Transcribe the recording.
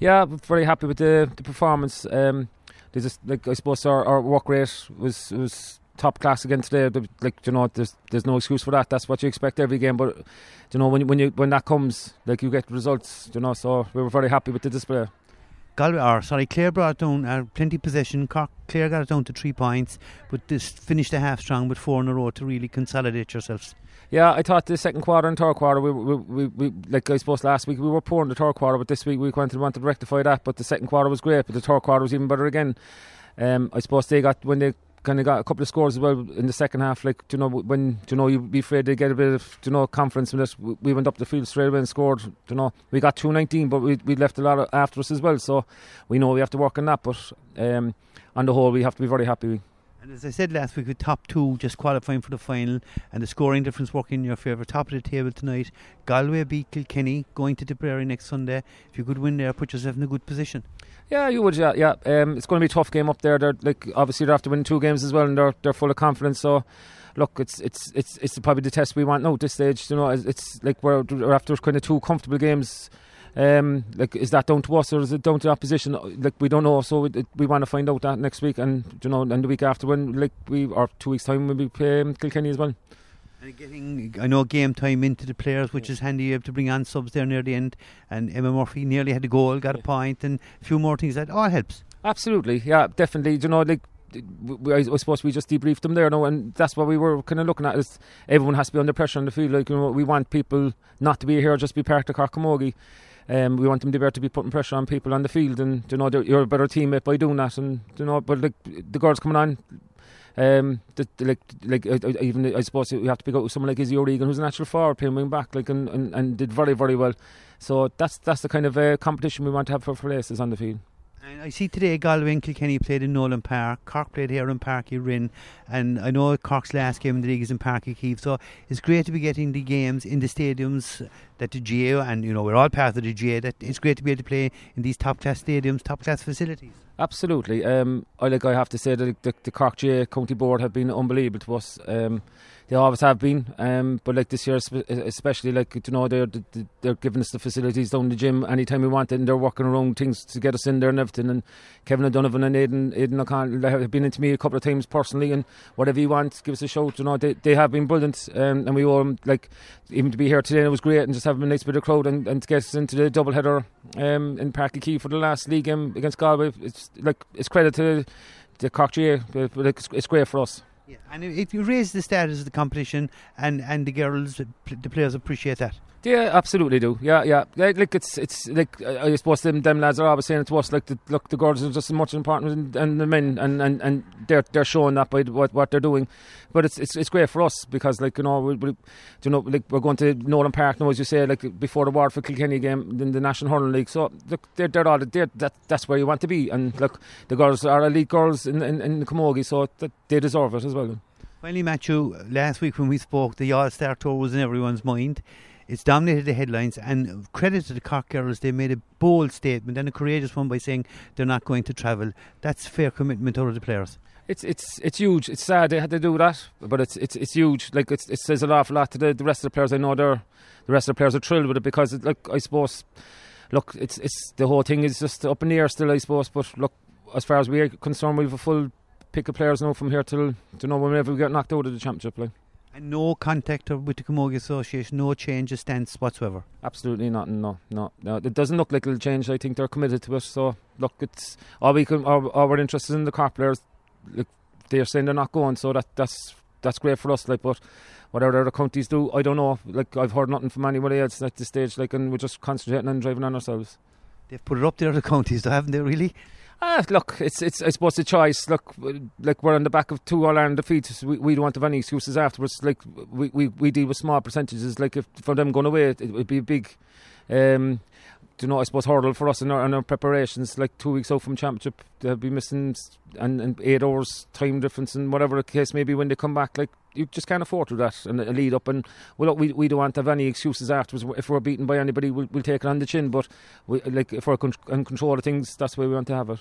Yeah, very happy with the the performance. Um, they just like I suppose our, our work rate was was top class again today. Like you know, there's there's no excuse for that. That's what you expect every game. But you know, when when you when that comes, like you get results. You know, so we were very happy with the display. Galway, or sorry, Clare brought down uh, plenty possession. Cork, Clare got it down to three points, but this finished a half strong with four in a row to really consolidate yourselves. Yeah, I thought the second quarter and third quarter, we, we, we, we like I suppose last week we were poor in the third quarter, but this week we went wanted, wanted to rectify that. But the second quarter was great, but the third quarter was even better again. Um, I suppose they got when they kind of got a couple of scores as well in the second half. Like, do you know, when Do you know you'd be afraid to get a bit of do you know confidence in it. We went up the field straight away and scored. Do You know, we got two nineteen, but we we left a lot after us as well. So we know we have to work on that. But um, on the whole, we have to be very happy. And as I said last week, with top two just qualifying for the final and the scoring difference working in your favour, top of the table tonight, Galway beat Kilkenny, going to Tipperary next Sunday. If you could win there, put yourself in a good position. Yeah, you would. Yeah, yeah. Um, it's going to be a tough game up there. They're like obviously they have to win two games as well, and they're they're full of confidence. So, look, it's it's it's it's probably the test we want now at this stage. You know, it's, like we're, we're after kind of two comfortable games. Um, like, is that down to us or is it down to the opposition? Like, we don't know. So we, we want to find out that next week, and you know, and the week after when like we or two weeks time when we play um, Kilkenny as well. And getting, I know, game time into the players, which is handy. You have to bring on subs there near the end. And Emma Murphy nearly had a goal, got a point, and a few more things. That all helps. Absolutely, yeah, definitely. You know, like I suppose we just debriefed them there now, and that's what we were kind of looking at. Is everyone has to be under pressure on the field. Like you know, we want people not to be here, just be part of Cork Camogie. Um, we want them to be able to be putting pressure on people on the field, and you know, you're a better teammate by doing that. And you know, but like the girls coming on, um, the, the, like, like uh, even I suppose you have to pick up someone like Izzy O'Regan, who's a natural forward, playing wing back, like and, and, and did very very well. So that's that's the kind of uh, competition we want to have for places on the field. And I see today Galway and Kilkenny played in Nolan Park. Cork played here in Uí Rinn. And I know Cork's last game in the league is in Uí Chaoimh. So it's great to be getting the games in the stadiums that the GA, and you know, we're all part of the GAA, that it's great to be able to play in these top class stadiums, top class facilities. Absolutely. Um, I like I have to say that the, the Cork GAA County Board have been unbelievable to us. Um, they always have been, um, but like this year, especially like you know, they're they're giving us the facilities down the gym anytime we want it, and they're working around things to get us in there and everything. And Kevin O'Donovan and Aidan Aidan O'Connell have been into me a couple of times personally, and whatever you want, give us a shout. You know, they they have been brilliant, um, and we them like even to be here today. It was great, and just having a nice bit of crowd and, and to get us into the double header um, in Uí Chaoimh for the last league game against Galway. It's like it's credit to the Cork GAA, but it's, it's great for us. Yeah, and if you raise the status of the competition, and and the girls, the players appreciate that. Yeah, absolutely do. Yeah, yeah. Like it's it's like I suppose them them lads are always saying it to us like the, look the girls are just as much important than the men, and, and, and they're they're showing that by what what they're doing. But it's it's it's great for us because like you know we, we you know like we're going to Nolan Park now as you say like before the Waterford Kilkenny game in the National Hurling League. So look they're they're all they're, that that's where you want to be. And look the girls are elite girls in in, in the Camogie, so they deserve it as well. Finally, Matthew, last week when we spoke, the All Star Tour was in everyone's mind. It's dominated the headlines, and credit to the Cork girls, they made a bold statement and a courageous one by saying they're not going to travel. That's fair commitment out of the players. It's it's it's huge. It's sad they had to do that, but it's it's it's huge. Like it's, it says an awful lot to the, the rest of the players. I know they're the rest of the players are thrilled with it because, it, like I suppose, look, it's it's the whole thing is just up in the air still, I suppose. But look, as far as we're concerned, we have a full pick of players now from here till to know whenever we get knocked out of the championship. Like. And no contact with the Camogie Association, no change of stance whatsoever. Absolutely not, No, no, no. It doesn't look like it'll change. I think they're committed to it. So look, it's all we can. All, all we're interested in the Cork players. Like, they're saying they're not going, so that that's that's great for us. Like, but whatever other counties do, I don't know. Like, I've heard nothing from anybody else at this stage. Like, and we're just concentrating on driving on ourselves. They've put it up there, the counties, though, haven't they? Really? Ah, look, it's it's I suppose a choice. Look, like we're on the back of two All Ireland defeats. We, we don't want to have any excuses afterwards. Like we, we, we deal with small percentages. Like if for them going away, it, would be a big, um, you know, I suppose hurdle for us in our, in our preparations. Like two weeks out from championship, they'll be missing and, and eight hours time difference and whatever the case may be when they come back. Like you just can't afford to that and a lead up. And well, we we don't want to have any excuses afterwards. If we're beaten by anybody, we'll, we'll take it on the chin. But we, like if we're in control of things, that's the way we want to have it.